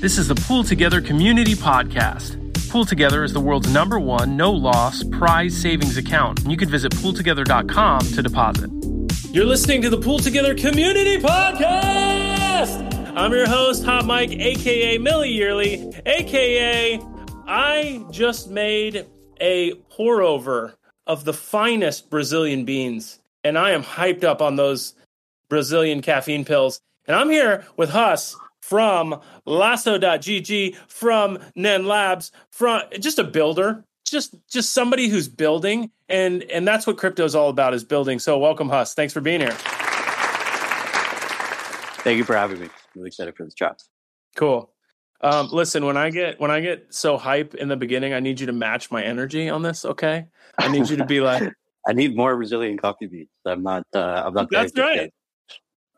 This is the Pool Together Community Podcast. Pool Together is the world's number one no loss prize savings account, you can visit pooltogether.com to deposit. You're listening to the Pool Together Community Podcast. I'm your host, Hot Mike, aka Milly Yearly, aka I just made a pour over of the finest Brazilian beans, and I am hyped up on those Brazilian caffeine pills. And I'm here with Huss from Lasso.gg, from Nen Labs, from just a builder, just just somebody who's building, and and that's what crypto is all about is building. So welcome, Huss. Thanks for being here. Thank you for having me. I'm really excited for this chat. Cool. Um, listen, when I get when I get so hype in the beginning, I need you to match my energy on this. Okay, I need you to be like, I need more Brazilian coffee beans. I'm not. Uh, I'm not. That's right.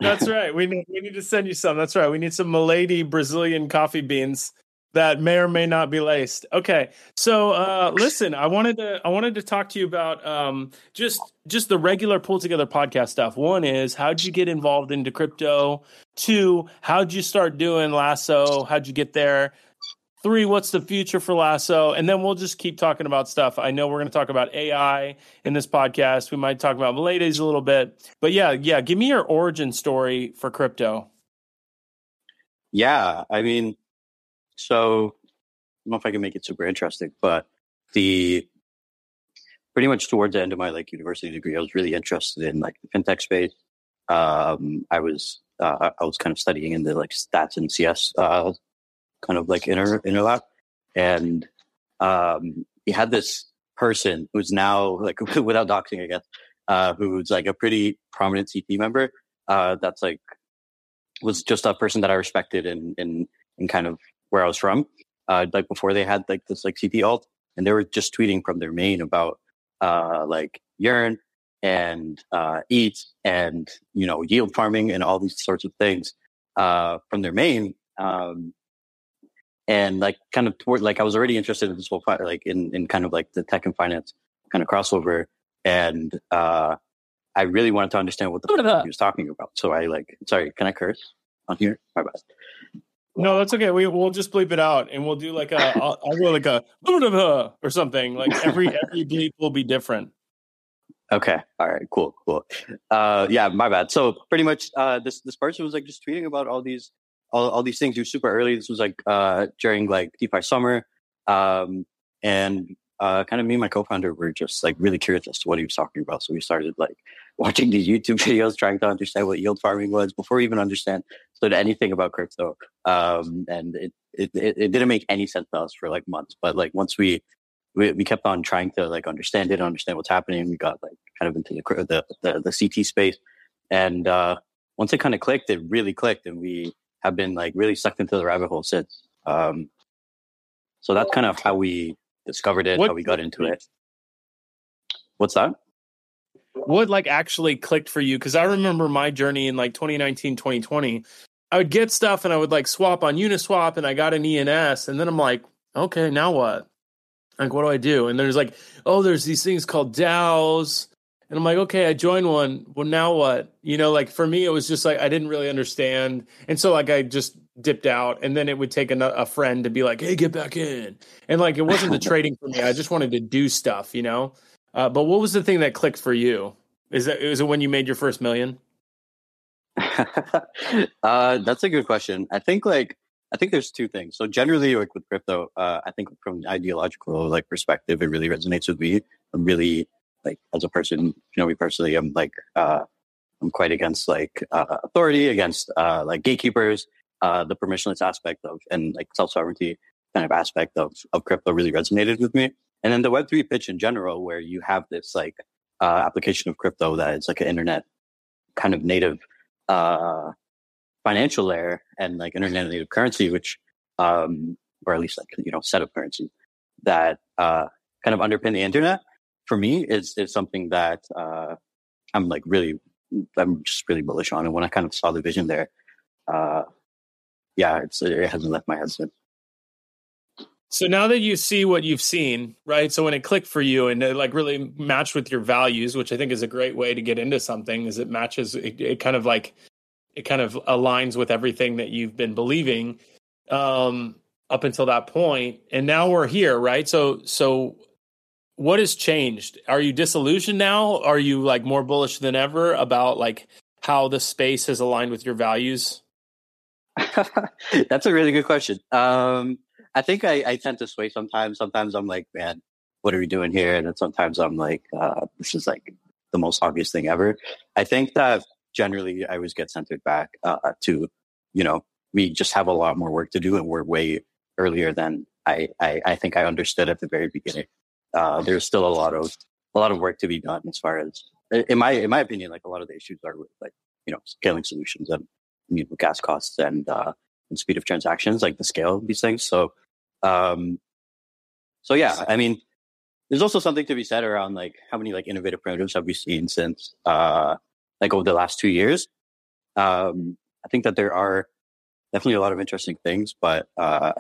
That's right. We need we need to send you some. That's right. We need some Milady Brazilian coffee beans that may or may not be laced. Okay. So uh listen, I wanted to I wanted to talk to you about um just just the regular Pool Together podcast stuff. One is how'd you get involved into crypto? Two, how'd you start doing lasso? How'd you get there? Three, what's the future for Lasso? And then we'll just keep talking about stuff. I know we're going to talk about AI in this podcast. We might talk about Miladies a little bit. But yeah, yeah, give me your origin story for crypto. Yeah, I mean, so I don't know if I can make it super interesting, but the pretty much towards the end of my like university degree, I was really interested in like the fintech space. Um, I was uh, I was kind of studying in the like stats and CS uh, kind of like inner interlap, and um, he had this person who's now like without doxing, I guess, uh, who's like a pretty prominent CT member. Uh, that's like was just a person that I respected in in in kind of where I was from. Uh, like before they had like this like CT alt, and they were just tweeting from their main about uh, like yearn and uh, ETH and you know yield farming and all these sorts of things uh, from their main. Um, and like kind of toward like I was already interested in this whole like in in kind of like the tech and finance kind of crossover, and uh, I really wanted to understand what the he was talking about. So I like sorry, can I curse on here? My bad. No, that's okay. We we'll just bleep it out, and we'll do like a I'll, I'll go like a or something. Like every every bleep will be different. Okay. All right. Cool. Cool. Uh, yeah. My bad. So pretty much, uh, this this person was like just tweeting about all these all, all these things. Was super early. This was like uh, during like DeFi summer, um, and uh, kind of me and my co-founder were just like really curious as to what he was talking about. So we started like watching these YouTube videos, trying to understand what yield farming was before we even understand stood anything about crypto. Um, and it, it, it didn't make any sense to us for like months. But like once we, we, we kept on trying to like understand it, understand what's happening, we got like kind of into the the the, the CT space. And uh, once it kind of clicked, it really clicked, and we have been like really sucked into the rabbit hole since. Um, so that's kind of how we discovered it, what, how we got into it. What's that? What like actually clicked for you? Because I remember my journey in like 2019, 2020. I would get stuff and I would like swap on Uniswap and I got an ENS and then I'm like, okay, now what? Like, what do I do? And there's like, oh, there's these things called DAOs and I'm like, okay, I joined one. Well, now what? You know, like for me, it was just like I didn't really understand, and so like I just dipped out, and then it would take a, a friend to be like, hey, get back in, and like it wasn't the trading for me. I just wanted to do stuff, you know. Uh, but what was the thing that clicked for you? Is that is it when you made your first million? uh, that's a good question. I think like I think there's two things. So generally, like with crypto, uh, I think from an ideological like perspective, it really resonates with me. I'm really like as a person, you know, me personally, I'm like, uh, I'm quite against like uh, authority, against uh, like gatekeepers. Uh, the permissionless aspect of and like self sovereignty kind of aspect of of crypto really resonated with me. And then the Web three pitch in general, where you have this like uh, application of crypto that is like an internet kind of native uh, financial layer and like internet native currency, which um, or at least like you know set of currency that uh, kind of underpin the internet for me is is something that uh, I'm like really I'm just really bullish on. And when I kind of saw the vision there, uh, yeah, it hasn't left my head since. So now that you see what you've seen, right? So when it clicked for you and it like really matched with your values, which I think is a great way to get into something, is it matches it, it kind of like it kind of aligns with everything that you've been believing. um, up until that point, and now we're here, right? So, so what has changed? Are you disillusioned now? Are you like more bullish than ever about like how the space has aligned with your values? That's a really good question. Um, I think I, I, tend to sway sometimes. Sometimes I'm like, man, what are we doing here? And then sometimes I'm like, uh, this is like the most obvious thing ever. I think that generally I always get centered back uh, to, you know, we just have a lot more work to do and we're way earlier than I, I, I think I understood at the very beginning. Uh, there's still a lot of a lot of work to be done as far as in my in my opinion, like a lot of the issues are with like you know scaling solutions and you know, gas costs and uh, and speed of transactions, like the scale of these things. So um, so yeah, I mean, there's also something to be said around like how many like innovative primitives have we seen since uh, like over the last two years. Um, I think that there are definitely a lot of interesting things, but uh,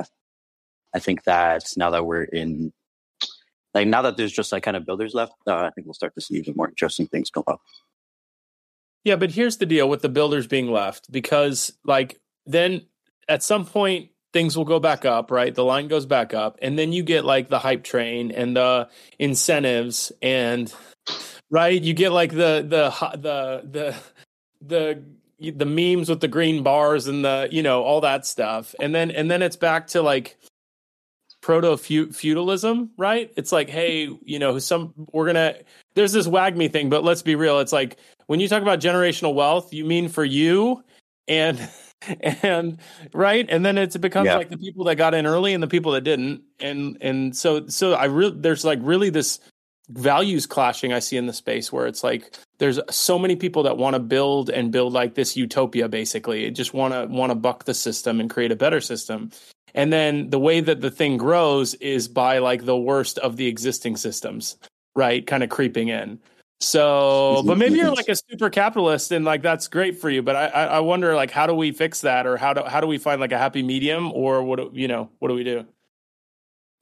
I think that now that we're in, like now that there's just like kind of builders left, uh, I think we'll start to see even more interesting things come up. Yeah, but here's the deal with the builders being left because like then at some point things will go back up, right? The line goes back up, and then you get like the hype train and the incentives and right, you get like the the the the the the memes with the green bars and the you know all that stuff and then and then it's back to like proto feudalism right? It's like hey you know some we're gonna there's this WAGMI thing but let's be real. It's like when you talk about generational wealth you mean for you and and right? And then it becomes yeah. like the people that got in early and the people that didn't. And and so so i really there's like really this values clashing I see in the space where it's like there's so many people that want to build and build like this utopia basically. Just want to want to buck the system and create a better system and then the way that the thing grows is by like the worst of the existing systems right kind of creeping in so but maybe you're like a super capitalist and like that's great for you but i i wonder like how do we fix that or how do how do we find like a happy medium or what do, you know what do we do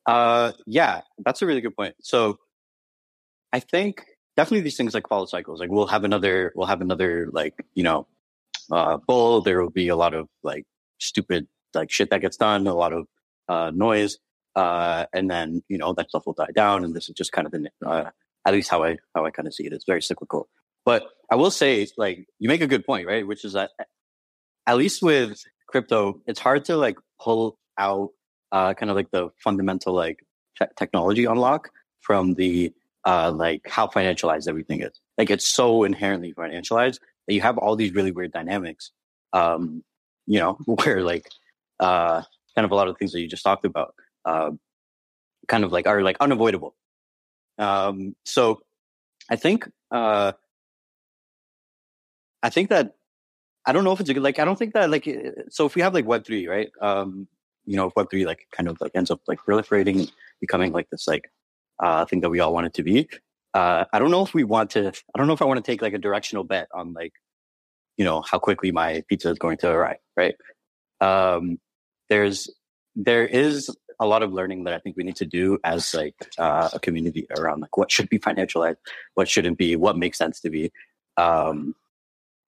uh yeah that's a really good point so I think definitely these things like follow cycles. Like we'll have another, we'll have another like, you know, uh, bull. There will be a lot of like stupid like shit that gets done, a lot of, uh, noise. Uh, and then, you know, that stuff will die down. And this is just kind of the, uh, at least how I, how I kind of see it. It's very cyclical. But I will say, like, you make a good point, right? Which is that at least with crypto, it's hard to like pull out, uh, kind of like the fundamental like te- technology unlock from the uh, like how financialized everything is. Like it's so inherently financialized that you have all these really weird dynamics. Um, you know, where like uh, kind of a lot of things that you just talked about, uh, kind of like are like unavoidable. Um, so I think uh, I think that I don't know if it's a good like I don't think that like so if we have like Web three right, um, you know, if Web three like kind of like ends up like proliferating, becoming like this like uh, thing that we all want it to be. Uh, I don't know if we want to, I don't know if I want to take like a directional bet on like, you know, how quickly my pizza is going to arrive, right? Um, there's, there is a lot of learning that I think we need to do as like uh, a community around like what should be financialized, what shouldn't be, what makes sense to be. Um,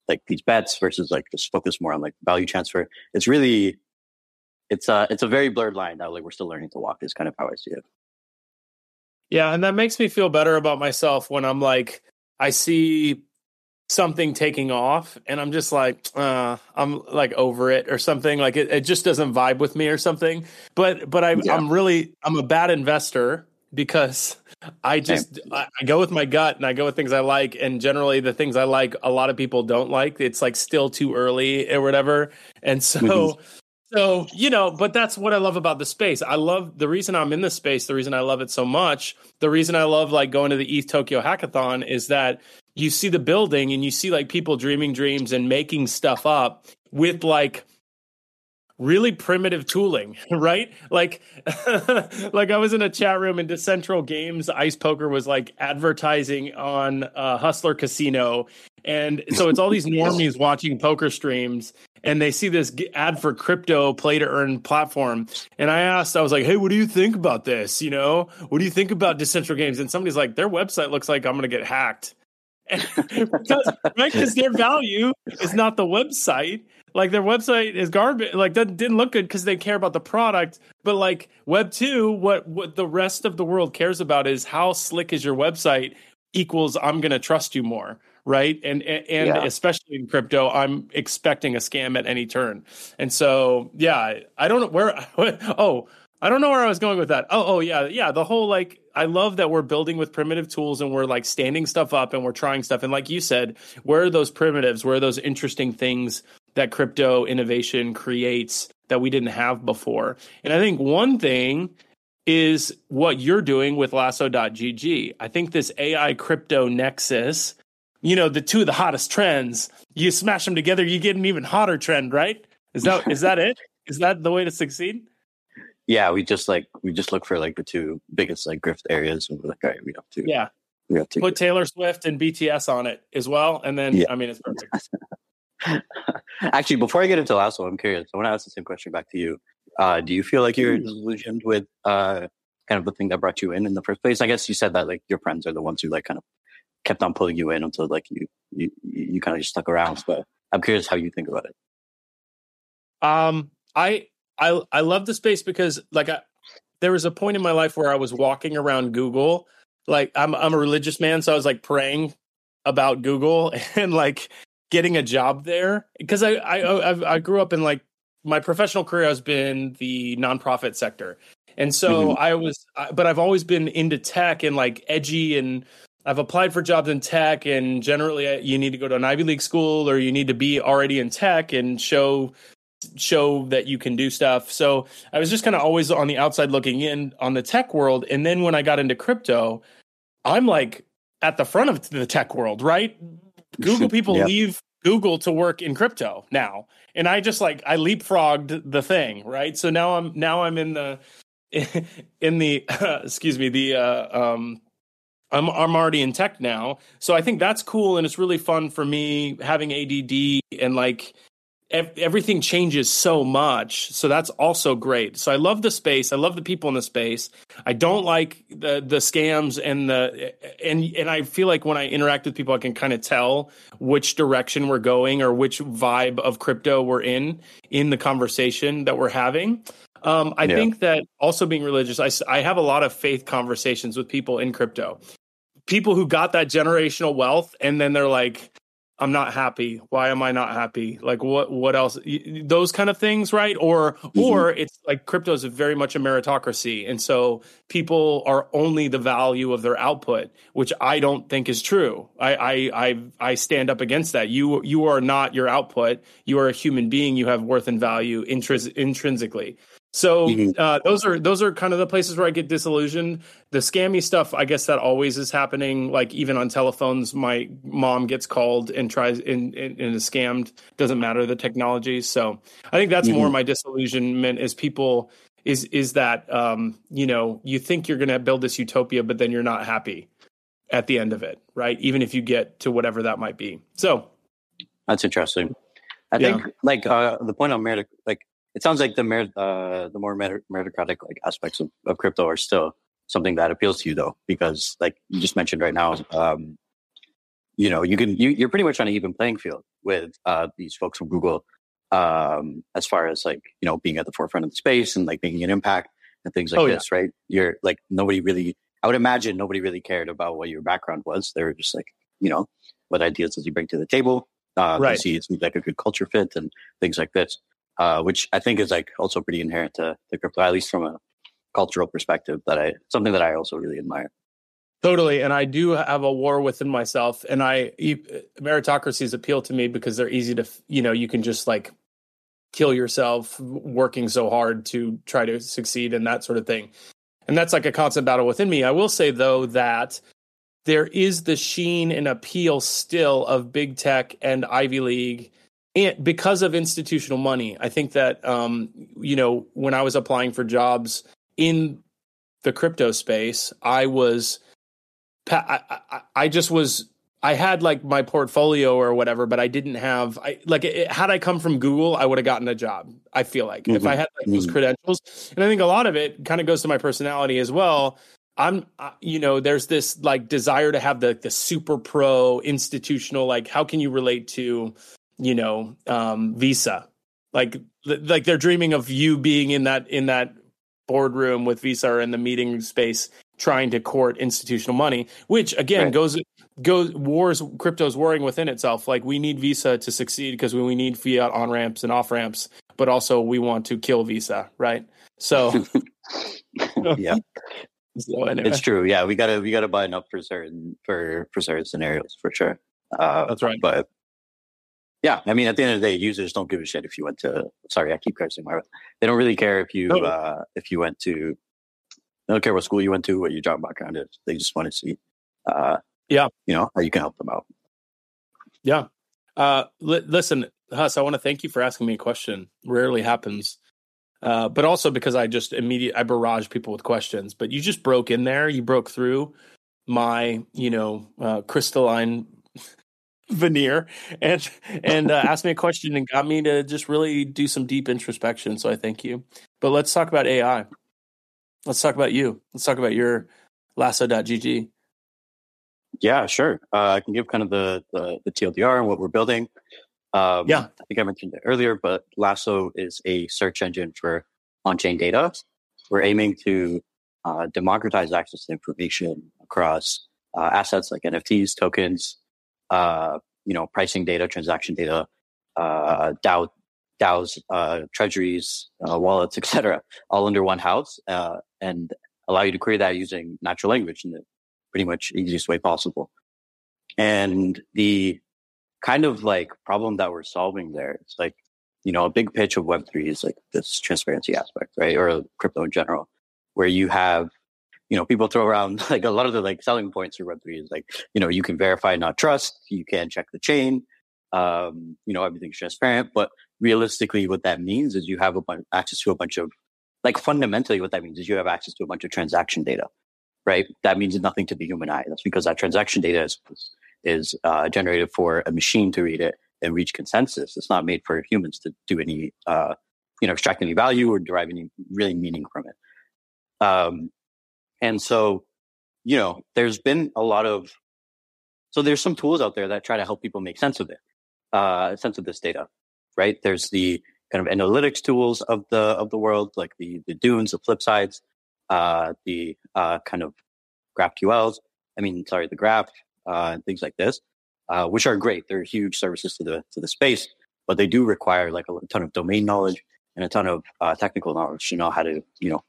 like these bets versus like just focus more on like value transfer. It's really, it's a, it's a very blurred line that like we're still learning to walk is kind of how I see it. Yeah, and that makes me feel better about myself when I'm like, I see something taking off and I'm just like, uh, I'm like over it or something. Like it, it just doesn't vibe with me or something. But but I, yeah. I'm really I'm a bad investor because I just I, I, go with my gut and I go with things I like and generally the things I like a lot of people don't like. It's like still too early or whatever. And so mm-hmm. So, you know, but that's what I love about the space. I love the reason I'm in the space, the reason I love it so much, the reason I love like going to the ETH Tokyo Hackathon is that you see the building and you see like people dreaming dreams and making stuff up with like really primitive tooling, right? Like like I was in a chat room in Decentral Games, Ice Poker was like advertising on uh, Hustler Casino. And so it's all these normies watching poker streams and they see this ad for crypto play to earn platform. And I asked, I was like, hey, what do you think about this? You know, what do you think about Decentral Games? And somebody's like, their website looks like I'm going to get hacked. because, right? Because their value is not the website. like their website is garbage. Like that didn't look good because they care about the product. But like Web two, what what the rest of the world cares about is how slick is your website equals I'm going to trust you more, right? And and, and yeah. especially in crypto, I'm expecting a scam at any turn. And so yeah, I don't know where. Oh, I don't know where I was going with that. Oh, oh yeah, yeah. The whole like, I love that we're building with primitive tools and we're like standing stuff up and we're trying stuff. And like you said, where are those primitives? Where are those interesting things that crypto innovation creates that we didn't have before? And I think one thing is what you're doing with Lasso.gg. I think this AI crypto nexus, you know, the two of the hottest trends. You smash them together, you get an even hotter trend, right? Is that is that it? Is that the way to succeed? Yeah, we just like we just look for like the two biggest like grift areas, and we're like, all right, we have to. Yeah, we have to put Taylor Swift and BTS on it as well, and then yeah. I mean it's perfect. Actually, before I get into Lasso, I'm curious. I want to ask the same question back to you. Uh, do you feel like you're disillusioned with uh, kind of the thing that brought you in in the first place? I guess you said that like your friends are the ones who like kind of kept on pulling you in until like you you you kind of just stuck around. But I'm curious how you think about it. Um, I I I love the space because like I, there was a point in my life where I was walking around Google. Like I'm I'm a religious man, so I was like praying about Google and like getting a job there because I I I've, I grew up in like my professional career has been the nonprofit sector, and so mm-hmm. I was but I've always been into tech and like edgy and I've applied for jobs in tech, and generally uh, you need to go to an Ivy League school or you need to be already in tech and show show that you can do stuff. So I was just kind of always on the outside looking in on the tech world. And then when I got into crypto, I'm like at the front of the tech world, right? Google people yep. leave Google to work in crypto now. And I just like I leapfrogged the thing, right? So now I'm now I'm in the in the uh, excuse me, the uh um I'm I'm already in tech now. So I think that's cool and it's really fun for me having ADD and like everything changes so much so that's also great. So i love the space i love the people in the space. I don't like the the scams and the and and i feel like when i interact with people i can kind of tell which direction we're going or which vibe of crypto we're in in the conversation that we're having. Um, i yeah. think that also being religious I, I have a lot of faith conversations with people in crypto. People who got that generational wealth and then they're like I'm not happy. Why am I not happy? Like what what else those kind of things, right? Or mm-hmm. or it's like crypto is very much a meritocracy and so people are only the value of their output, which I don't think is true. I I I, I stand up against that. You you are not your output. You are a human being. You have worth and value intris- intrinsically. So uh, those are those are kind of the places where I get disillusioned. The scammy stuff, I guess that always is happening. Like even on telephones, my mom gets called and tries and, and, and is scammed. Doesn't matter the technology. So I think that's mm-hmm. more my disillusionment is people is is that um, you know you think you're going to build this utopia, but then you're not happy at the end of it, right? Even if you get to whatever that might be. So that's interesting. I yeah. think like uh, the point on merit, like it sounds like the merit, uh, the more meritocratic like aspects of, of crypto are still something that appeals to you though, because like you just mentioned right now, um, you know, you can you, you're pretty much on an even playing field with uh, these folks from Google, um, as far as like you know being at the forefront of the space and like making an impact and things like oh, this, yeah. right? You're like nobody really. I would imagine nobody really cared about what your background was. They were just like, you know, what ideas does he bring to the table? Uh, right. See, it seems like a good culture fit and things like this uh, which I think is like also pretty inherent to the crypto, at least from a cultural perspective. That I something that I also really admire. Totally, and I do have a war within myself, and I meritocracies appeal to me because they're easy to, you know, you can just like kill yourself working so hard to try to succeed and that sort of thing. And that's like a constant battle within me. I will say though that there is the sheen and appeal still of big tech and Ivy League and because of institutional money, I think that um, you know when I was applying for jobs in the crypto space, I was I, I, I just was I had like my portfolio or whatever, but I didn't have I like it, had I come from Google, I would have gotten a job. I feel like mm-hmm. if I had like those mm-hmm. credentials, and I think a lot of it kind of goes to my personality as well. I'm, you know, there's this like desire to have the the super pro institutional. Like, how can you relate to you know, um, Visa. Like like they're dreaming of you being in that in that boardroom with Visa or in the meeting space trying to court institutional money, which again right. goes goes wars crypto's warring within itself. Like we need Visa to succeed because we need fiat on ramps and off ramps, but also we want to kill Visa, right? So yeah. So anyway. It's true. Yeah, we gotta we gotta buy enough for certain for for certain scenarios for sure. Uh, That's right. But yeah, I mean, at the end of the day, users don't give a shit if you went to. Sorry, I keep cursing. My. They don't really care if you no. uh, if you went to. They don't care what school you went to, what your job background is. They just want to see, uh, yeah, you know, how you can help them out. Yeah. Uh, li- listen, Huss, I want to thank you for asking me a question. Rarely happens, uh, but also because I just immediate I barrage people with questions. But you just broke in there. You broke through my, you know, uh, crystalline veneer and and uh, asked me a question and got me to just really do some deep introspection. So I thank you. But let's talk about AI. Let's talk about you. Let's talk about your lasso.gg. Yeah, sure. Uh, I can give kind of the, the, the TLDR and what we're building. Um, yeah, I think I mentioned it earlier, but Lasso is a search engine for on-chain data. We're aiming to uh, democratize access to information across uh, assets like NFTs, tokens, uh, you know, pricing data, transaction data, uh, DAO, DAOs, uh, treasuries, uh, wallets, etc., all under one house, uh, and allow you to query that using natural language in the pretty much easiest way possible. And the kind of like problem that we're solving there is like, you know, a big pitch of Web3 is like this transparency aspect, right? Or crypto in general, where you have you know, people throw around like a lot of the like selling points for Web3 is like, you know, you can verify, not trust. You can check the chain. Um, you know, everything's transparent. But realistically, what that means is you have a bunch, access to a bunch of, like fundamentally what that means is you have access to a bunch of transaction data, right? That means nothing to the human eye. That's because that transaction data is, is uh, generated for a machine to read it and reach consensus. It's not made for humans to do any, uh, you know, extract any value or derive any really meaning from it. Um, and so, you know, there's been a lot of, so there's some tools out there that try to help people make sense of it, uh, sense of this data, right? There's the kind of analytics tools of the, of the world, like the, the dunes, the flipsides, uh, the, uh, kind of GraphQLs. I mean, sorry, the graph, uh, things like this, uh, which are great. They're huge services to the, to the space, but they do require like a ton of domain knowledge and a ton of, uh, technical knowledge to know how to, you know,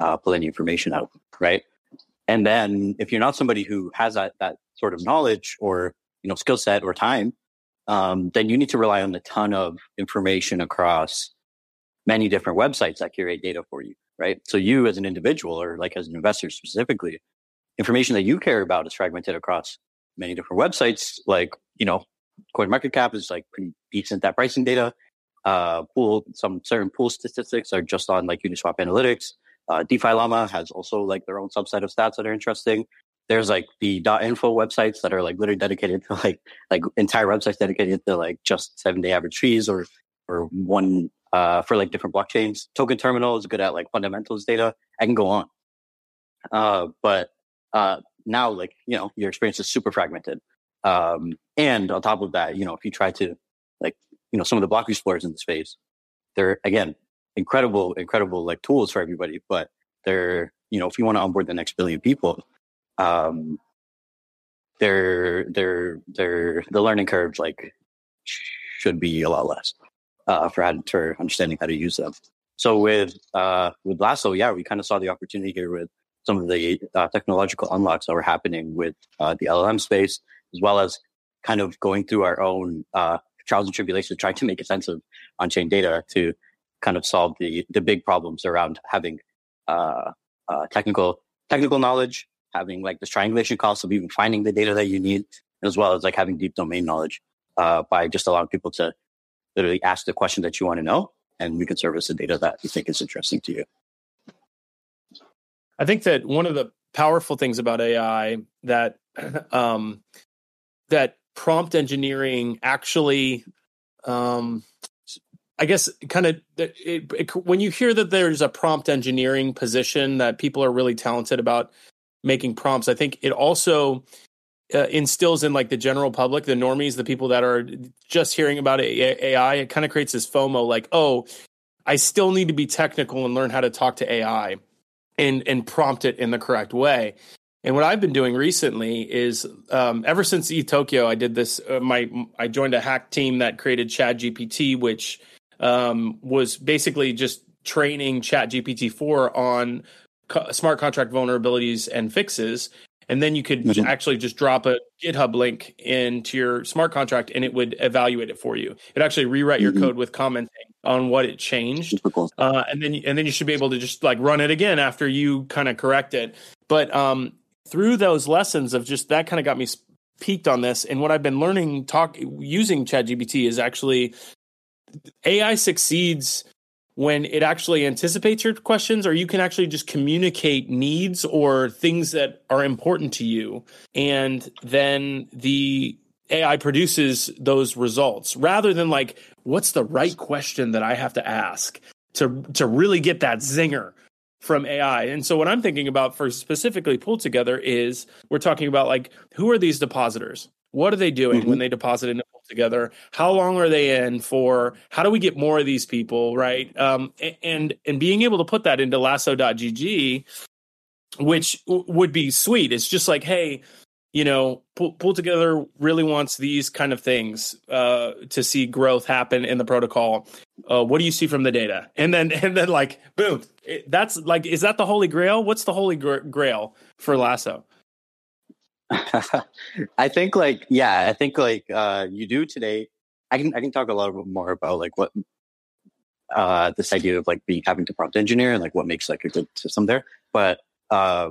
uh, pull any information out, right? And then if you're not somebody who has that that sort of knowledge or you know skill set or time, um, then you need to rely on a ton of information across many different websites that curate data for you, right? So you as an individual or like as an investor specifically, information that you care about is fragmented across many different websites. Like you know, CoinMarketCap is like pretty decent at pricing data. Uh, pool some certain pool statistics are just on like Uniswap Analytics. Uh, DeFi Llama has also like their own subset of stats that are interesting. There's like the dot .info websites that are like literally dedicated to like like entire websites dedicated to like just seven day average fees or or one uh, for like different blockchains. Token Terminal is good at like fundamentals data. I can go on, uh, but uh, now like you know your experience is super fragmented. Um, and on top of that, you know if you try to like you know some of the block explorers in the space, they're again incredible, incredible like tools for everybody. But they're, you know, if you want to onboard the next billion people, um, they're, they're, they're, the learning curves like should be a lot less, uh, for, how, for understanding how to use them. So with, uh, with Lasso, yeah, we kind of saw the opportunity here with some of the uh, technological unlocks that were happening with uh, the LLM space, as well as kind of going through our own uh, trials and tribulations, trying to make a sense of on-chain data to kind of solve the the big problems around having uh, uh, technical technical knowledge, having like the triangulation costs of even finding the data that you need, as well as like having deep domain knowledge uh, by just allowing people to literally ask the question that you want to know, and we can service the data that you think is interesting to you. I think that one of the powerful things about AI that um, that prompt engineering actually um, I guess kind of it, it, when you hear that there's a prompt engineering position that people are really talented about making prompts, I think it also uh, instills in like the general public, the normies, the people that are just hearing about AI, it kind of creates this FOMO like, oh, I still need to be technical and learn how to talk to AI and and prompt it in the correct way. And what I've been doing recently is, um, ever since ETH Tokyo, I did this. Uh, my I joined a hack team that created Chat GPT, which um, was basically just training Chat GPT four on co- smart contract vulnerabilities and fixes and then you could mm-hmm. actually just drop a GitHub link into your smart contract and it would evaluate it for you. It actually rewrite your mm-hmm. code with commenting on what it changed, uh, and then and then you should be able to just like run it again after you kind of correct it. But um, through those lessons of just that kind of got me piqued on this, and what I've been learning talk using ChatGPT is actually AI succeeds when it actually anticipates your questions or you can actually just communicate needs or things that are important to you and then the AI produces those results rather than like what's the right question that I have to ask to to really get that zinger from AI. And so what I'm thinking about for specifically pulled together is we're talking about like who are these depositors? What are they doing mm-hmm. when they deposit in together? How long are they in for? How do we get more of these people, right? Um, and and being able to put that into lasso.gg, which would be sweet. It's just like, hey, you know, Pool, Pool Together really wants these kind of things uh, to see growth happen in the protocol. Uh, what do you see from the data? And then and then like boom, it, that's like, is that the holy grail? What's the holy grail for Lasso? I think like yeah, I think like uh you do today. I can I can talk a lot more about like what uh this idea of like being having to prompt engineer and like what makes like a good system there. But uh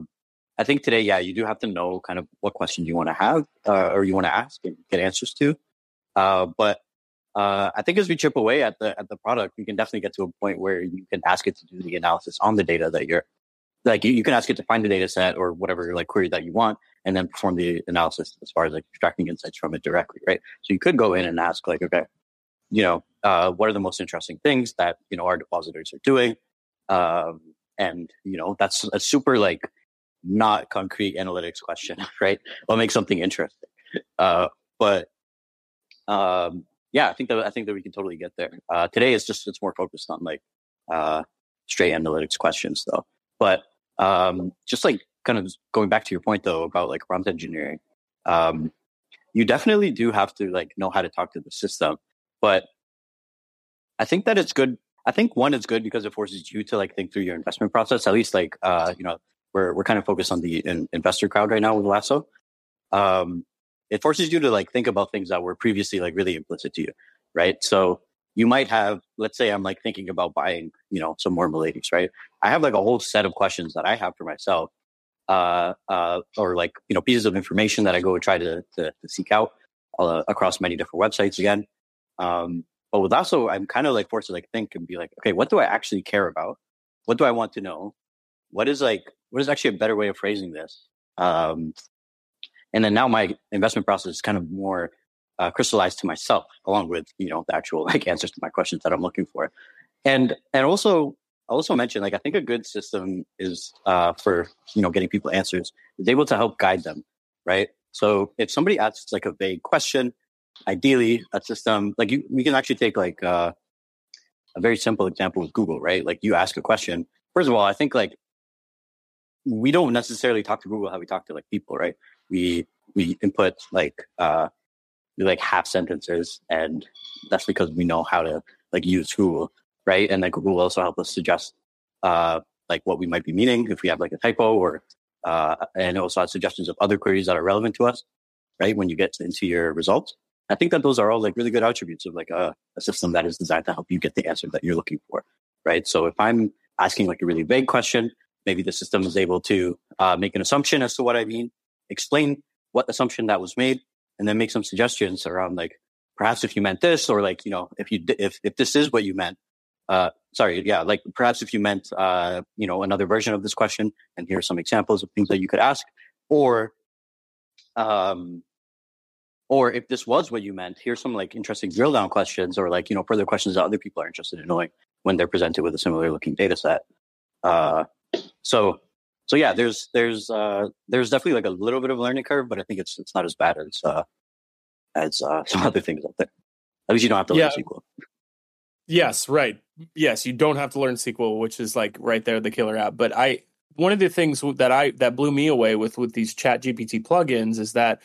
I think today, yeah, you do have to know kind of what questions you want to have uh, or you want to ask and get answers to. Uh, but uh, I think as we chip away at the at the product, we can definitely get to a point where you can ask it to do the analysis on the data that you're like. You, you can ask it to find the data set or whatever like query that you want, and then perform the analysis as far as like extracting insights from it directly, right? So you could go in and ask like, okay, you know, uh, what are the most interesting things that you know our depositors are doing, um, and you know that's a super like not concrete analytics question, right? What makes something interesting? Uh, but um, yeah, I think that I think that we can totally get there. Uh, today is just it's more focused on like uh, straight analytics questions though. But um, just like kind of going back to your point though about like prompt engineering, um, you definitely do have to like know how to talk to the system. But I think that it's good. I think one is good because it forces you to like think through your investment process. At least like uh, you know we're we're kind of focused on the in, investor crowd right now with Lasso. Um, it forces you to like think about things that were previously like really implicit to you, right? So you might have, let's say, I'm like thinking about buying, you know, some more Miladies, right? I have like a whole set of questions that I have for myself uh, uh, or like you know pieces of information that I go try to to, to seek out uh, across many different websites again. Um, but with Lasso, I'm kind of like forced to like think and be like, okay, what do I actually care about? What do I want to know? What is like what is actually a better way of phrasing this? Um, and then now my investment process is kind of more uh, crystallized to myself, along with you know the actual like answers to my questions that I'm looking for, and and also I also mention, like, I think a good system is uh, for you know getting people answers is able to help guide them, right? So if somebody asks like a vague question, ideally a system like you, we can actually take like uh, a very simple example with Google, right? Like you ask a question. First of all, I think like we don't necessarily talk to Google how we talk to like people, right? We we input like uh, like half sentences, and that's because we know how to like use Google right? And then Google will also help us suggest uh, like what we might be meaning if we have like a typo or uh, and also has suggestions of other queries that are relevant to us, right? When you get into your results. I think that those are all like really good attributes of like a, a system that is designed to help you get the answer that you're looking for, right? So if I'm asking like a really vague question, maybe the system is able to uh, make an assumption as to what I mean, explain what assumption that was made, and then make some suggestions around like perhaps if you meant this or like you know if you if if this is what you meant, uh, sorry, yeah, like perhaps if you meant, uh, you know, another version of this question, and here are some examples of things that you could ask, or, um, or if this was what you meant, here's some like interesting drill down questions, or like you know further questions that other people are interested in knowing when they're presented with a similar looking data set. Uh, so so yeah, there's there's uh, there's definitely like a little bit of a learning curve, but I think it's it's not as bad as uh, as uh, some other things out there. At least you don't have to learn yeah. SQL. Yes, right. Yes, you don't have to learn SQL, which is like right there the killer app. But I one of the things that I that blew me away with with these Chat GPT plugins is that,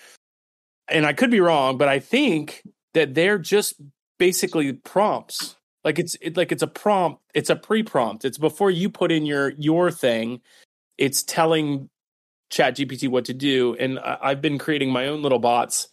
and I could be wrong, but I think that they're just basically prompts. Like it's it, like it's a prompt. It's a pre prompt. It's before you put in your your thing. It's telling Chat GPT what to do. And I, I've been creating my own little bots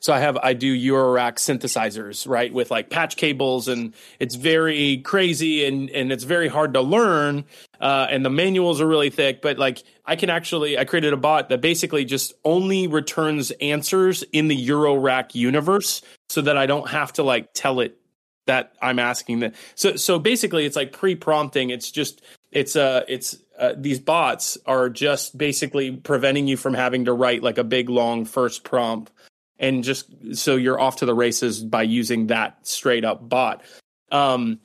so I have I do Eurorack synthesizers, right, with like patch cables, and it's very crazy and and it's very hard to learn. Uh, and the manuals are really thick, but like I can actually I created a bot that basically just only returns answers in the Eurorack universe, so that I don't have to like tell it that I'm asking that. So so basically, it's like pre-prompting. It's just it's uh it's uh, these bots are just basically preventing you from having to write like a big long first prompt and just so you're off to the races by using that straight up bot. Um,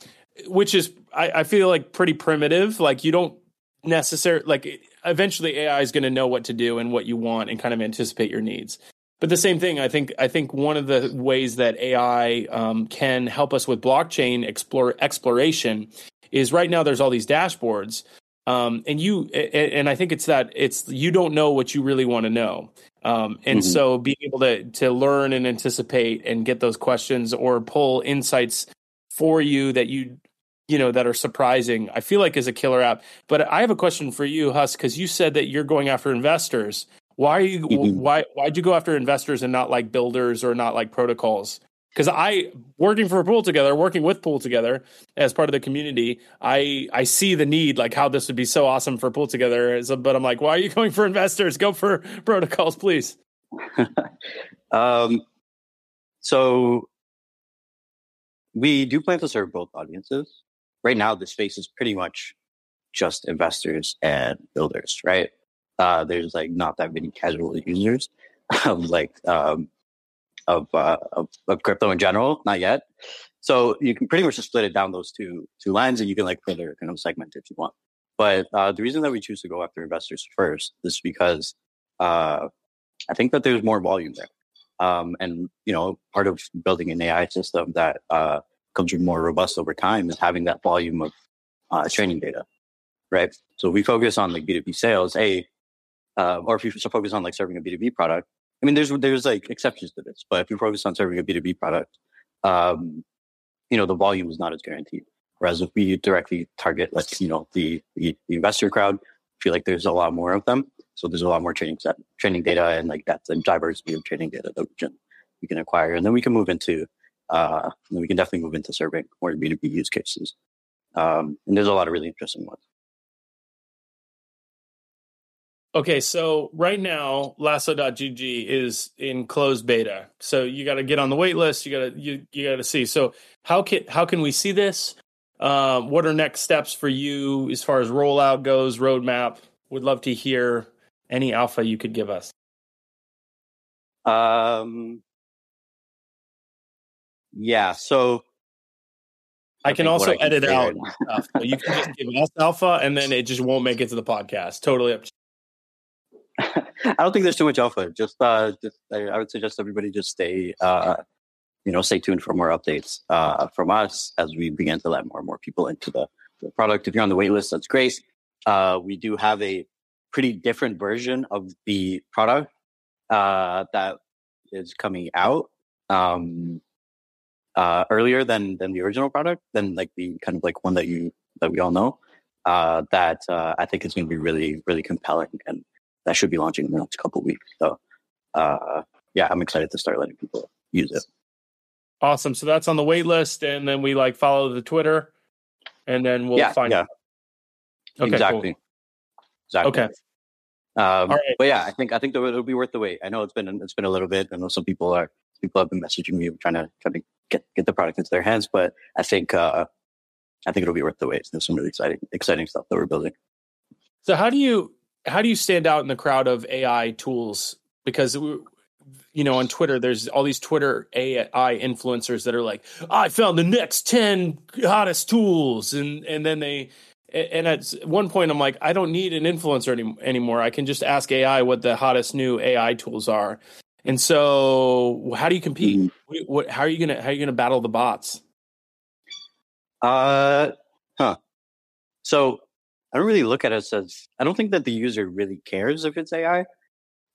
which is I, I, feel like pretty primitive. Like you don't necessarily like eventually ai is going to know what to do and what you want and kind of anticipate your needs. But the same thing i think i think one of the ways that ai um, can help us with blockchain explore, exploration is right now there's all these dashboards um, and you and i think it's that it's you don't know what you really want to know um, and mm-hmm. so being able to to learn and anticipate and get those questions or pull insights for you that you you know that are surprising i feel like is a killer app but i have a question for you huss because you said that you're going after investors why are you mm-hmm. why why'd you go after investors and not like builders or not like protocols because I working for Pool Together, working with Pool Together as part of the community, I I see the need, like how this would be so awesome for Pool Together. But I'm like, why are you going for investors? Go for protocols, please. um, so we do plan to serve both audiences. Right now, the space is pretty much just investors and builders, right? Uh, there's like not that many casual users. like um, of, uh, of, of crypto in general, not yet. So you can pretty much just split it down those two two lines, and you can like further kind of segment if you want. But uh, the reason that we choose to go after investors first is because uh, I think that there's more volume there, um, and you know, part of building an AI system that uh, comes more robust over time is having that volume of uh, training data, right? So we focus on like B two B sales, a uh, or if you focus on like serving a B two B product, I mean, there's there's like exceptions to this, but if you focus on serving a B2B product, um, you know, the volume is not as guaranteed. Whereas if we directly target, like, you know, the, the, the investor crowd, I feel like there's a lot more of them. So there's a lot more training set, training data, and like that's a diversity of training data that we can we can acquire, and then we can move into, uh, we can definitely move into serving more B2B use cases. Um, and there's a lot of really interesting ones. Okay, so right now lasso.gg is in closed beta. So you got to get on the wait list, you got to you you got to see. So how can how can we see this? Uh, what are next steps for you as far as rollout goes, roadmap? Would love to hear any alpha you could give us. Um yeah, so I, I can also I can edit out stuff. So you can just give us alpha and then it just won't make it to the podcast. Totally up to I don't think there's too much alpha. Just, uh, just I, I would suggest everybody just stay, uh, you know, stay tuned for more updates uh, from us as we begin to let more and more people into the, the product. If you're on the wait list, that's great. Uh, we do have a pretty different version of the product uh, that is coming out um, uh, earlier than than the original product, than like the kind of like one that you that we all know. Uh, that uh, I think is going to be really really compelling and that should be launching in the next couple weeks. So, uh, yeah, I'm excited to start letting people use it. Awesome. So that's on the wait list, and then we like follow the Twitter, and then we'll yeah, find. Yeah. Okay, exactly. Cool. Exactly. Okay. Um, All right. But yeah, I think I think it'll be worth the wait. I know it's been it's been a little bit. I know some people are people have been messaging me trying to trying to get get the product into their hands, but I think uh, I think it'll be worth the wait. There's some really exciting exciting stuff that we're building. So how do you how do you stand out in the crowd of AI tools? Because you know on Twitter, there's all these Twitter AI influencers that are like, "I found the next ten hottest tools," and and then they and at one point I'm like, I don't need an influencer any, anymore. I can just ask AI what the hottest new AI tools are. And so, how do you compete? Mm. What, what, how are you gonna how are you gonna battle the bots? Uh, huh. So I don't really look at us as I don't think that the user really cares if it's AI.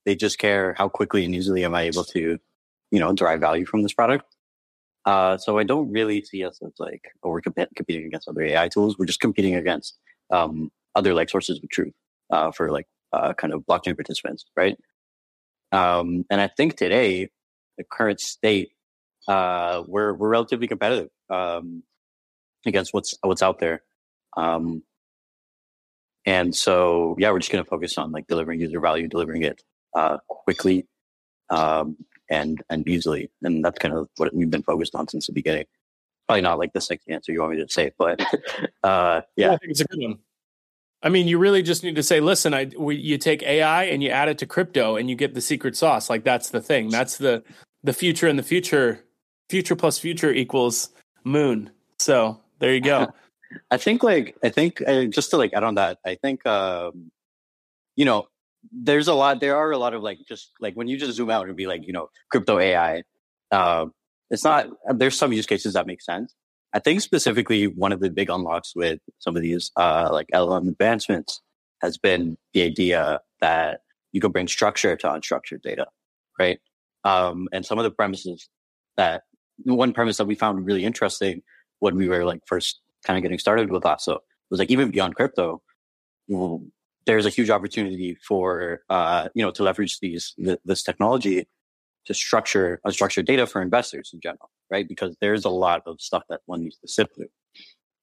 They just care how quickly and easily am I able to, you know, derive value from this product. Uh, so I don't really see us as like, oh, we're comp- competing against other AI tools. We're just competing against um, other like sources of truth uh, for like uh, kind of blockchain participants, right? Um, and I think today, the current state, uh, we're we're relatively competitive um, against what's what's out there. Um, and so, yeah, we're just going to focus on like delivering user value, delivering it uh, quickly, um, and and easily. And that's kind of what we've been focused on since the beginning. Probably not like the sexy answer you want me to say, but uh, yeah, I think it's a good one. I mean, you really just need to say, listen, I we, you take AI and you add it to crypto, and you get the secret sauce. Like that's the thing. That's the the future. And the future, future plus future equals moon. So there you go. I think like I think uh, just to like add on that, I think um, you know there's a lot there are a lot of like just like when you just zoom out and be like you know crypto ai uh, it's not there's some use cases that make sense. I think specifically one of the big unlocks with some of these uh, like llm advancements has been the idea that you can bring structure to unstructured data right? Um, and some of the premises that one premise that we found really interesting when we were like first kind of getting started with that. So it was like even beyond crypto there's a huge opportunity for uh, you know to leverage these th- this technology to structure unstructured data for investors in general, right? Because there's a lot of stuff that one needs to sift through.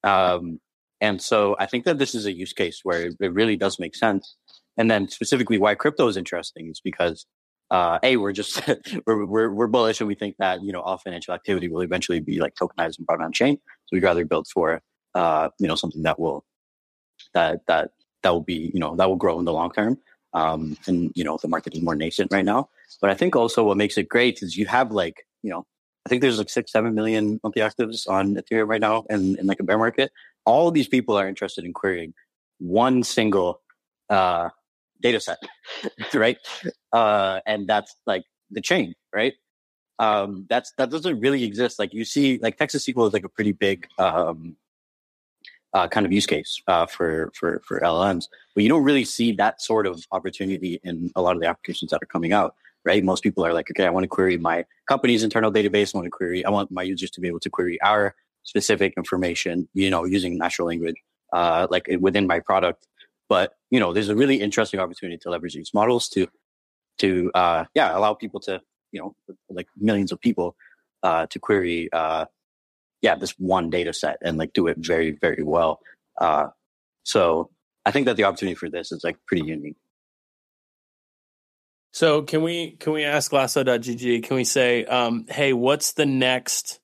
Um, and so I think that this is a use case where it really does make sense. And then specifically why crypto is interesting is because uh, a we're just we're, we're, we're bullish and we think that you know all financial activity will eventually be like tokenized and brought on chain. So we'd rather build for uh, you know something that will that that that will be, you know, that will grow in the long term. Um, and, you know, the market is more nascent right now. But I think also what makes it great is you have like, you know, I think there's like six, seven million monthly actives on Ethereum right now in, in like a bear market. All these people are interested in querying one single uh, data set, right? Uh, and that's like the chain, right? Um, that's that doesn't really exist. Like you see, like text-to-SQL is like a pretty big um, uh, kind of use case uh, for for for LLMs. But you don't really see that sort of opportunity in a lot of the applications that are coming out. Right? Most people are like, okay, I want to query my company's internal database. I want to query. I want my users to be able to query our specific information. You know, using natural language, uh, like within my product. But you know, there's a really interesting opportunity to leverage these models to to uh, yeah allow people to you know like millions of people uh, to query uh, yeah, this one data set and like do it very, very well. Uh, so I think that the opportunity for this is like pretty unique. So can we can we ask Lasso.gg? Can we say, um, hey, what's the next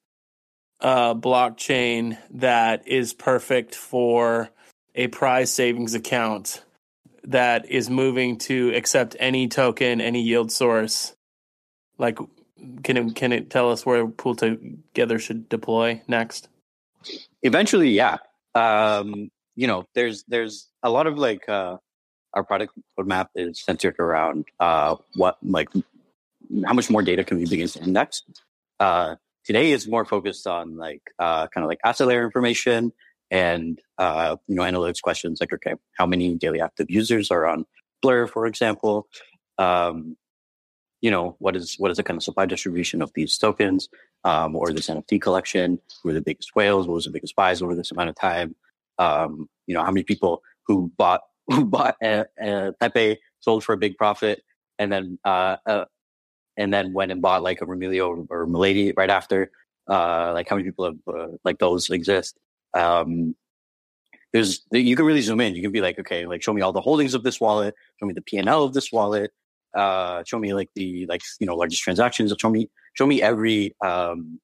uh, blockchain that is perfect for a prize savings account that is moving to accept any token, any yield source? Like can it can it tell us where Pool Together should deploy next? Eventually, yeah. Um, you know, there's there's a lot of like uh, our product roadmap is centered around uh, what like how much more data can we begin to index. Uh, today is more focused on like uh, kind of like asset layer information and uh, you know analytics questions like okay, how many daily active users are on Blur, for example. Um, you know, what is what is the kind of supply distribution of these tokens um, or this NFT collection? Who are the biggest whales? What was the biggest buys over this amount of time? Um, you know, how many people who bought who bought a, a Pepe sold for a big profit and then uh, uh, and then went and bought like a Remilia or, or Milady right after? Uh, like how many people have, uh, like those exist? Um, there's you can really zoom in. You can be like, okay, like show me all the holdings of this wallet, show me the P and L of this wallet, uh, show me like the like you know largest transactions. Show me show me every um,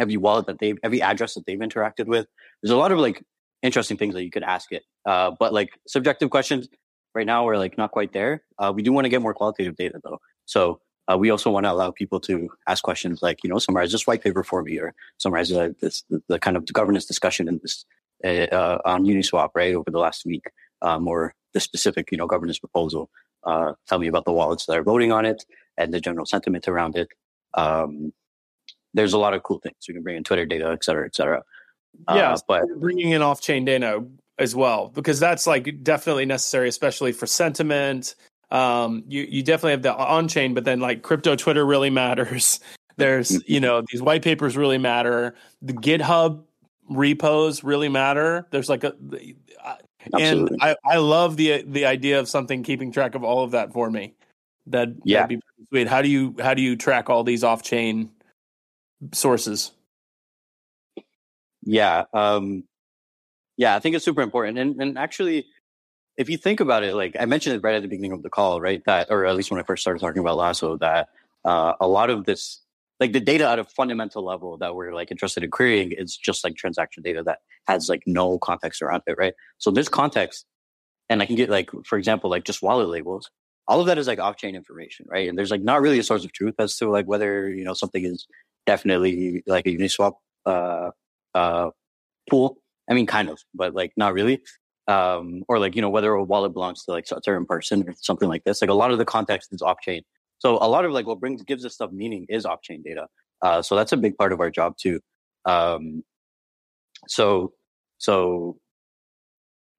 every wallet that they've every address that they've interacted with. There's a lot of like interesting things that you could ask it, uh, but like subjective questions right now we're like not quite there. Uh, we do want to get more qualitative data though, so. Uh, we also want to allow people to ask questions like, you know, summarize this white paper for me, or summarize uh, this the, the, kind of governance discussion in this uh, on Uniswap, right, over the last week, um, or the specific, you know, governance proposal. Uh, tell me about the wallets that are voting on it and the general sentiment around it. Um, there's a lot of cool things. You can bring in Twitter data, et cetera, et cetera. Uh, yeah, but bringing in off-chain data as well because that's like definitely necessary, especially for sentiment. Um, you you definitely have the on-chain, but then like crypto Twitter really matters. There's you know these white papers really matter. The GitHub repos really matter. There's like a Absolutely. and I, I love the the idea of something keeping track of all of that for me. That yeah. that'd be sweet. How do you how do you track all these off chain sources? Yeah, um, yeah, I think it's super important. And and actually, if you think about it, like I mentioned it right at the beginning of the call, right? That or at least when I first started talking about Lasso, that uh, a lot of this like the data at a fundamental level that we're like interested in querying is just like transaction data that has like no context around it, right? So this context, and I can get like, for example, like just wallet labels. All of that is like off-chain information, right? And there's like not really a source of truth as to like whether you know something is definitely like a Uniswap uh, uh, pool. I mean, kind of, but like not really. Um, or like you know whether a wallet belongs to like a certain person or something like this. Like a lot of the context is off-chain, so a lot of like what brings gives this stuff meaning is off chain data. Uh, so that's a big part of our job too. Um, so so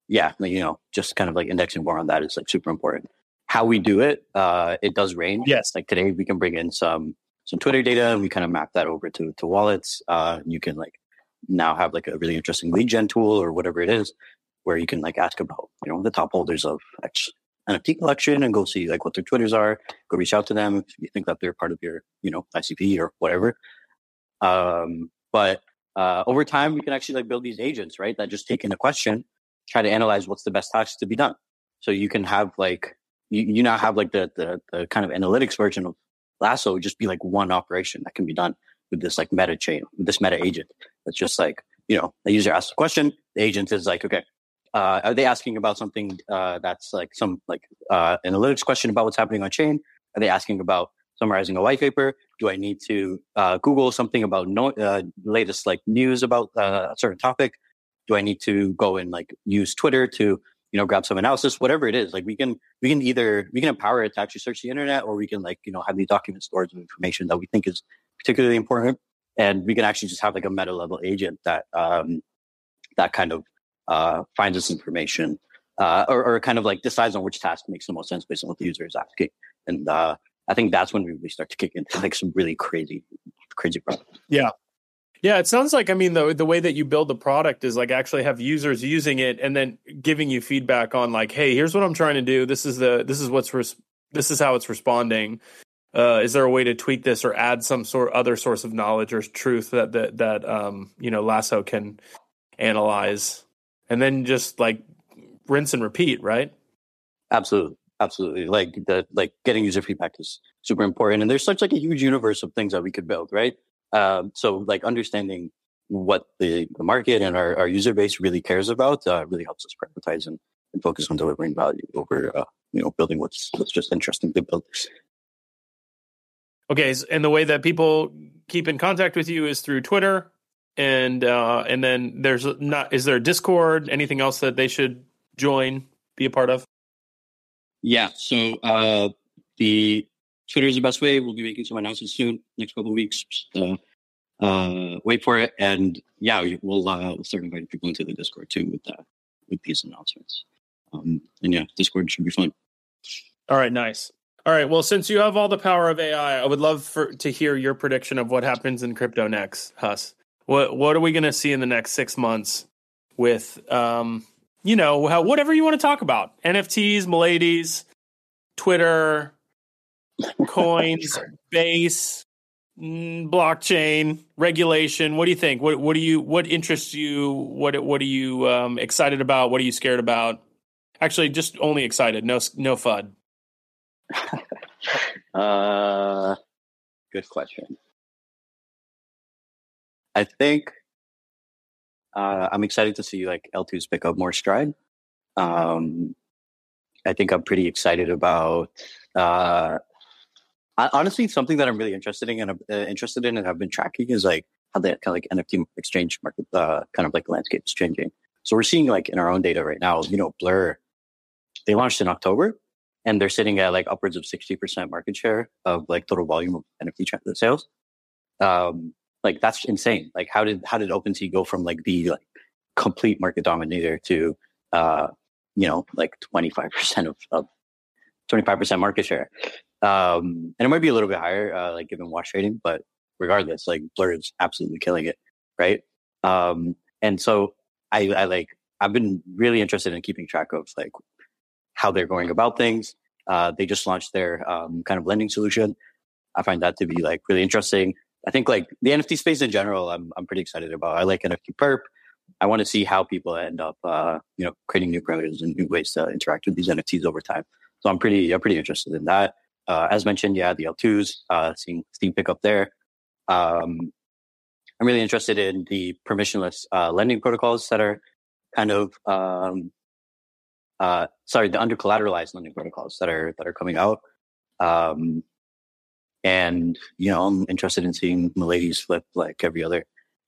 yeah, you know, just kind of like indexing more on that is like super important. How we do it, uh, it does range. Yes. Like today, we can bring in some some Twitter data and we kind of map that over to to wallets. Uh, you can like now have like a really interesting lead gen tool or whatever it is, where you can like ask about you know the top holders of X NFT collection and go see like what their Twitters are. Go reach out to them if you think that they're part of your, you know, ICP or whatever. Um, but uh, over time, we can actually like build these agents, right? That just take in a question, try to analyze what's the best task to be done. So you can have like you, you now have like the, the the kind of analytics version of Lasso just be like one operation that can be done with this like meta chain, this meta agent. That's just like you know the user asks a question, the agent is like, okay, uh, are they asking about something uh, that's like some like uh, analytics question about what's happening on chain? Are they asking about summarizing a white paper? Do I need to uh, Google something about no, uh, latest like news about uh, a certain topic? Do I need to go and like use Twitter to you know grab some analysis? Whatever it is, like we can we can either we can empower it to actually search the internet, or we can like you know have these document stores of information that we think is particularly important, and we can actually just have like a meta level agent that um, that kind of uh, finds this information uh, or, or, kind of like decides on which task makes the most sense based on what the user is asking. And uh, I think that's when we really start to kick into like some really crazy, crazy problems. Yeah. Yeah, it sounds like I mean the the way that you build the product is like actually have users using it and then giving you feedback on like, hey, here's what I'm trying to do. This is the this is what's res- this is how it's responding. Uh, is there a way to tweak this or add some sort other source of knowledge or truth that that that um, you know Lasso can analyze? And then just like rinse and repeat, right? Absolutely. Absolutely. Like the like getting user feedback is super important. And there's such like a huge universe of things that we could build, right? Um, so like understanding what the, the market and our, our user base really cares about uh, really helps us prioritize and, and focus on delivering value over uh, you know building what's what's just interesting to build. Okay, and the way that people keep in contact with you is through Twitter, and uh, and then there's not is there a Discord? Anything else that they should join, be a part of? Yeah. So uh, the Twitter is the best way. We'll be making some announcements soon, next couple of weeks. So uh, wait for it, and yeah, we'll uh, we'll start inviting people into the Discord too with uh, with these announcements. Um, and yeah, Discord should be fun. All right, nice. All right. Well, since you have all the power of AI, I would love for to hear your prediction of what happens in crypto next, Huss. What what are we going to see in the next six months with um, you know how, whatever you want to talk about NFTs, Miladies, Twitter, coins, base, mm, blockchain, regulation. What do you think? What what do you what interests you? What what are you um, excited about? What are you scared about? Actually, just only excited. No no fud. uh, good question. I think uh, I'm excited to see like L2s pick up more stride. Um, I think I'm pretty excited about. Uh, honestly, something that I'm really interested in and uh, interested in and have been tracking is like how the kind of like NFT exchange market, uh, kind of like landscape is changing. So we're seeing like in our own data right now, you know, Blur, they launched in October and they're sitting at like upwards of 60% market share of like total volume of NFT sales. Um, like that's insane. Like how did, how did OpenSea go from like the like complete market dominator to, uh, you know, like 25% of, of 25% market share. Um, and it might be a little bit higher, uh, like given wash trading, but regardless, like Blur is absolutely killing it. Right. Um, and so I, I like, I've been really interested in keeping track of like how they're going about things. Uh, they just launched their um, kind of lending solution. I find that to be like really interesting. I think like the NFT space in general, I'm I'm pretty excited about. I like NFT perp. I want to see how people end up, uh, you know, creating new parameters and new ways to interact with these NFTs over time. So I'm pretty, I'm pretty interested in that. Uh, as mentioned, yeah, the L2s, uh, seeing steam pick up there. Um, I'm really interested in the permissionless uh, lending protocols that are kind of, um, uh, sorry, the under collateralized lending protocols that are that are coming out. Um, and you know, I'm interested in seeing Miladies flip like every other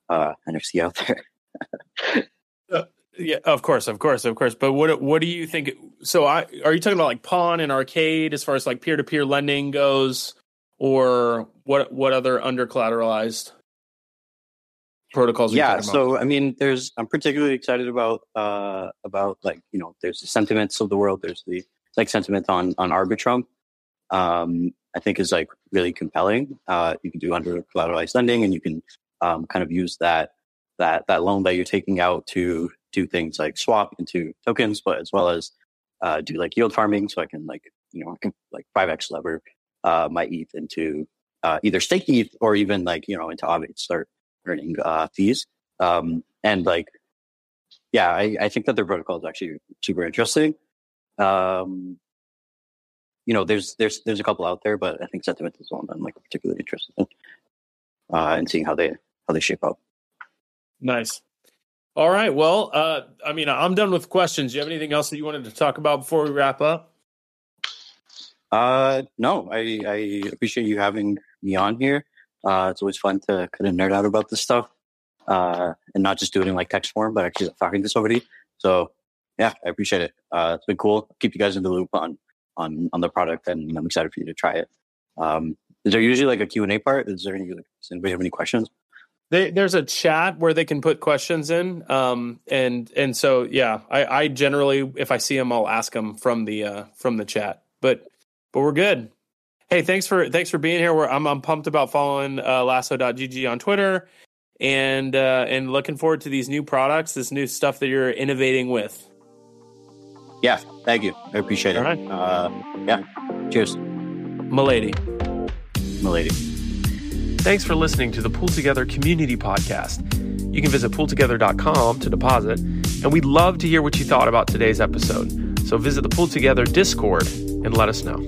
uh, NFT out there. uh, yeah, of course, of course, of course. But what what do you think? So, I are you talking about like pawn and arcade as far as like peer to peer lending goes, or what what other under collateralized protocols? Yeah, so I mean, there's I'm particularly excited about uh about like you know there's the sentiments of the world. There's the like sentiment on on Arbitrum. Um, I think is like really compelling. Uh, you can do under collateralized lending, and you can um, kind of use that that that loan that you're taking out to do things like swap into tokens, but as well as uh, do like yield farming. So I can like you know I can like five x lever uh, my ETH into uh, either stake ETH or even like you know into Aave start earning uh, fees. Um, and like yeah, I, I think that their protocol is actually super interesting. Um, you know, there's there's there's a couple out there, but I think Sentiment is one I'm like particularly interested in, uh, and seeing how they how they shape up. Nice. All right. Well, uh, I mean, I'm done with questions. Do you have anything else that you wanted to talk about before we wrap up? Uh, no, I, I appreciate you having me on here. Uh, it's always fun to kind of nerd out about this stuff, uh, and not just do it in like text form, but actually talking to somebody. So yeah, I appreciate it. Uh, it's been cool. Keep you guys in the loop on on on the product, and I'm excited for you to try it. Um, is there usually like a Q and A part? Is there any? Does anybody have any questions? They, there's a chat where they can put questions in, um, and and so yeah, I, I generally if I see them, I'll ask them from the uh, from the chat. But but we're good. Hey, thanks for thanks for being here. We're, I'm I'm pumped about following uh, Lasso.gg on Twitter, and uh, and looking forward to these new products, this new stuff that you're innovating with. Yeah, thank you. I appreciate it. All right. Uh, yeah. Cheers. Milady. Milady. Thanks for listening to the Pool Together Community Podcast. You can visit pooltogether.com to deposit, and we'd love to hear what you thought about today's episode. So visit the Pool Together Discord and let us know.